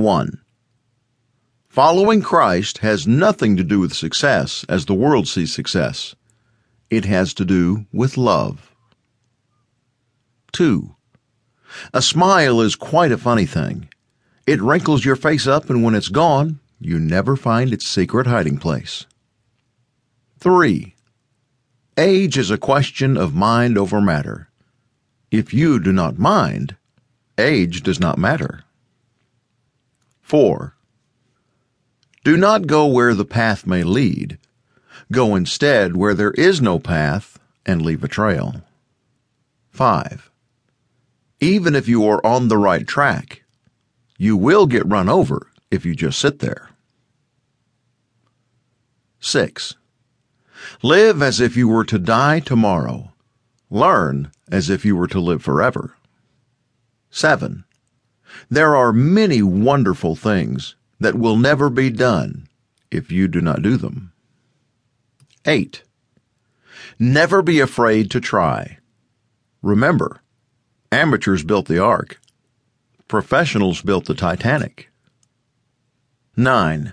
1. Following Christ has nothing to do with success as the world sees success. It has to do with love. 2. A smile is quite a funny thing. It wrinkles your face up, and when it's gone, you never find its secret hiding place. 3. Age is a question of mind over matter. If you do not mind, age does not matter. 4. Do not go where the path may lead. Go instead where there is no path and leave a trail. 5. Even if you are on the right track, you will get run over if you just sit there. 6. Live as if you were to die tomorrow. Learn as if you were to live forever. 7. There are many wonderful things that will never be done if you do not do them. 8. Never be afraid to try. Remember, amateurs built the Ark. Professionals built the Titanic. 9.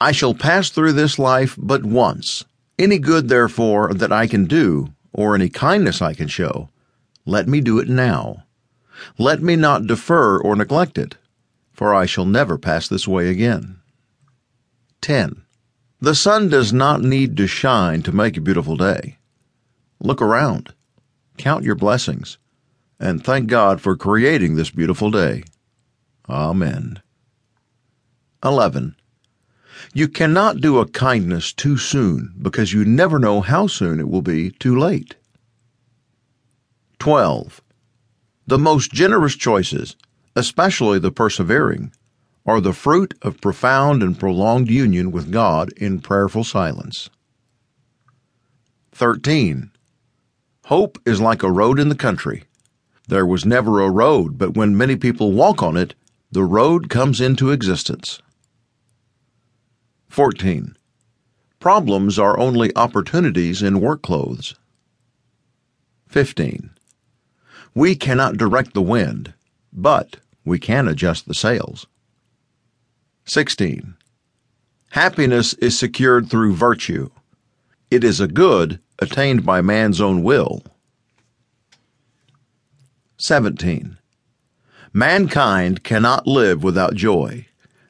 I shall pass through this life but once. Any good, therefore, that I can do, or any kindness I can show, let me do it now. Let me not defer or neglect it for I shall never pass this way again. 10. The sun does not need to shine to make a beautiful day. Look around, count your blessings, and thank God for creating this beautiful day. Amen. 11. You cannot do a kindness too soon because you never know how soon it will be too late. 12. The most generous choices especially the persevering, are the fruit of profound and prolonged union with God in prayerful silence. 13. Hope is like a road in the country. There was never a road, but when many people walk on it, the road comes into existence. 14. Problems are only opportunities in work clothes. 15. We cannot direct the wind, but we can adjust the sails. 16. Happiness is secured through virtue. It is a good attained by man's own will. 17. Mankind cannot live without joy.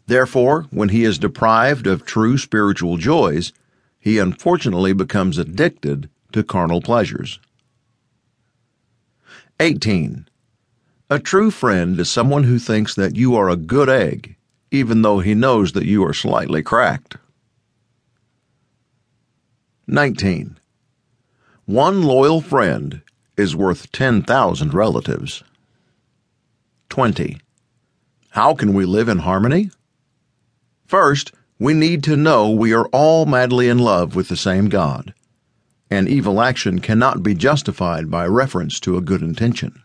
Therefore, when he is deprived of true spiritual joys, he unfortunately becomes addicted to carnal pleasures. 18. A true friend is someone who thinks that you are a good egg, even though he knows that you are slightly cracked. 19. One loyal friend is worth 10,000 relatives. 20. How can we live in harmony? First, we need to know we are all madly in love with the same God, and evil action cannot be justified by reference to a good intention.